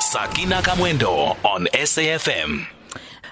Sakina Kamwendo on SAFM.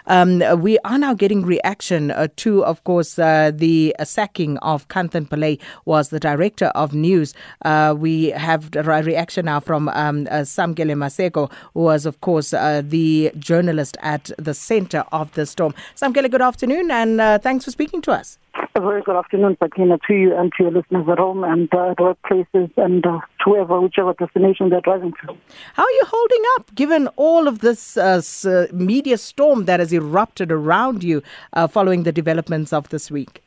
Um, we are now getting reaction uh, to, of course, uh, the uh, sacking of Kanthan Pillay was the director of news. Uh, we have a reaction now from um, uh, Samkele Maseko, who was, of course, uh, the journalist at the center of the storm. Samkele, good afternoon, and thanks for speaking to us. A very good afternoon, Sakina, to you and to your listeners at home and uh, at workplaces and uh, to whoever, whichever destination they're driving to. How are you holding up, given all of this uh, uh, media storm that has erupted around you uh, following the developments of this week?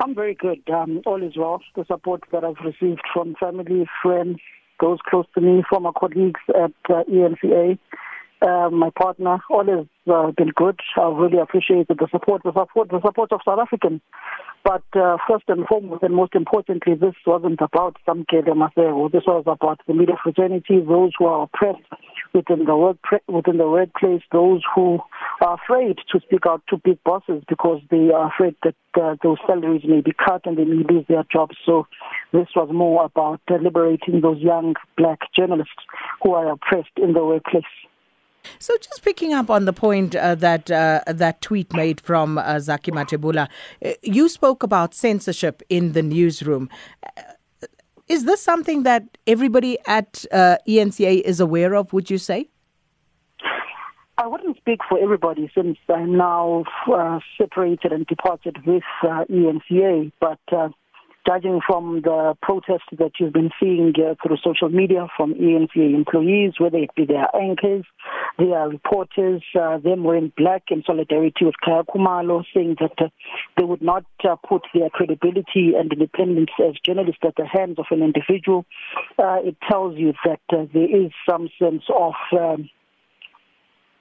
I'm very good. Um, all is well. The support that I've received from family, friends, those close to me, former colleagues at uh, ENCA, uh, my partner, all has uh, been good. I've really appreciated the support, the support, the support of South Africans. But uh, first and foremost, and most importantly, this wasn't about some Maseko. This was about the media fraternity, those who are oppressed within the work within the workplace, those who are afraid to speak out to big bosses because they are afraid that uh, those salaries may be cut and they may lose their jobs. So this was more about liberating those young black journalists who are oppressed in the workplace. So, just picking up on the point uh, that uh, that tweet made from uh, Zaki Matebula, uh, you spoke about censorship in the newsroom. Uh, Is this something that everybody at uh, ENCA is aware of? Would you say? I wouldn't speak for everybody since I'm now separated and departed with ENCA, but judging from the protests that you've been seeing uh, through social media from ENCA employees, whether it be their anchors, their reporters, uh, them wearing black in solidarity with Kaya Kumalo, saying that uh, they would not uh, put their credibility and independence as journalists at the hands of an individual, uh, it tells you that uh, there is some sense of um,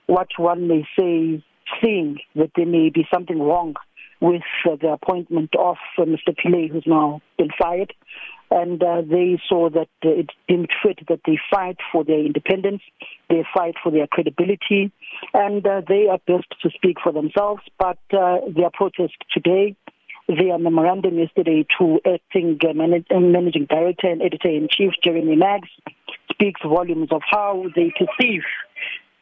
what one may say, seeing that there may be something wrong with uh, the appointment of uh, Mr. Pillay, who's now been fired. And uh, they saw that it deemed fit that they fight for their independence, they fight for their credibility, and they are best to speak for themselves. But their protest today, their memorandum yesterday to acting uh, managing director and editor in chief Jeremy Maggs speaks volumes of how they perceive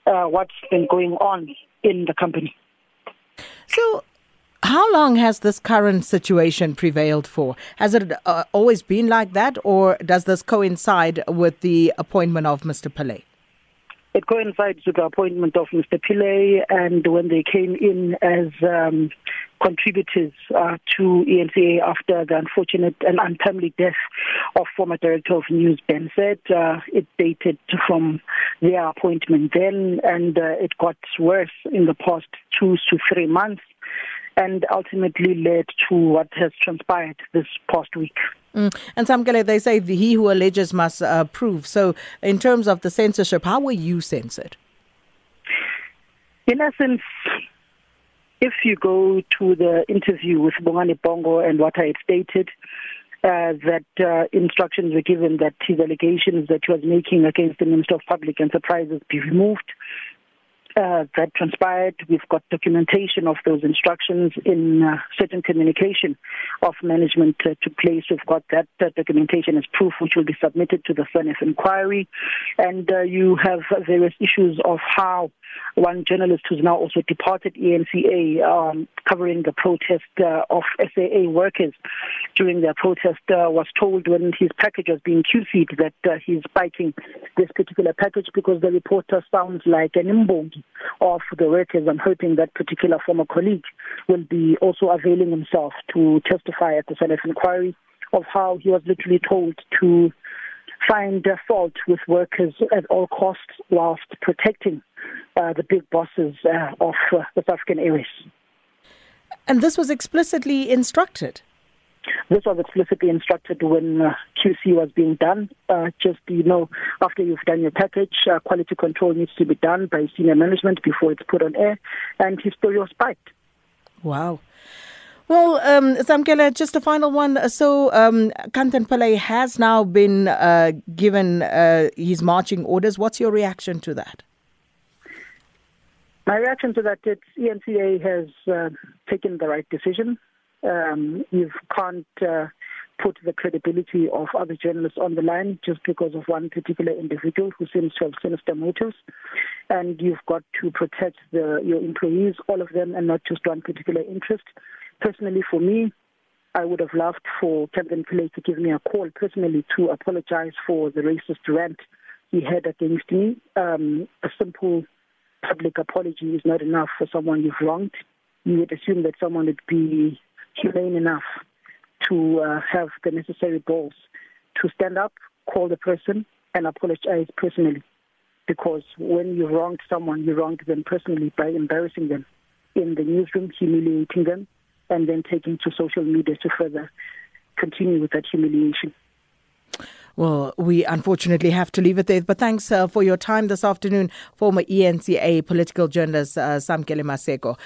uh, what's been going on in the company. So, how long has this current situation prevailed for? Has it uh, always been like that, or does this coincide with the appointment of Mr. Pillay? It coincides with the appointment of Mr. Pillay and when they came in as um, contributors uh, to ENCA after the unfortunate and untimely death of former director of news Ben said uh, it dated from their appointment then and uh, it got worse in the past two to three months and ultimately led to what has transpired this past week. Mm. And Samkele, they say the, he who alleges must uh, prove. So, in terms of the censorship, how were you censored? In essence, if you go to the interview with Bongani Bongo and what I had stated, uh, that uh, instructions were given that his allegations that he was making against the Minister of Public Enterprises be removed. Uh, that transpired. We've got documentation of those instructions in uh, certain communication of management uh, took place. We've got that documentation as proof, which will be submitted to the SANEF inquiry. And uh, you have various issues of how one journalist who's now also departed ENCA, um, covering the protest uh, of SAA workers during their protest, uh, was told when his package was being QC'd that he's spiking this particular package because the reporter sounds like an imbongi of the workers. I'm hoping that particular former colleague will be also availing himself to testify at the SANEF inquiry of how he was literally told to find fault with workers at all costs whilst protecting uh, the big bosses uh, of uh, the South African Airways. And this was explicitly instructed. This was explicitly instructed when uh, QC was being done. Uh, just, you know, after you've done your package, uh, quality control needs to be done by senior management before it's put on air, and his story was spiked. Wow. Well, um, Samkele, just a final one. So, um, Pillay has now been uh, given uh, his marching orders. What's your reaction to that? My reaction to that is ENCA has uh, taken the right decision. Um, you can't uh, put the credibility of other journalists on the line just because of one particular individual who seems to have sinister motives. And you've got to protect the, your employees, all of them, and not just one particular interest. Personally, for me, I would have loved for Kanthan Pillay to give me a call personally to apologize for the racist rant he had against me. Um, a simple public apology is not enough for someone you've wronged. You would assume that someone would be humane enough to uh, have the necessary balls to stand up, call the person, and apologize personally. Because when you wronged someone, you wronged them personally by embarrassing them in the newsroom, humiliating them, and then taking to social media to further continue with that humiliation. Well, we unfortunately have to leave it there. But thanks uh, for your time this afternoon, former ENCA political journalist uh, Samkele.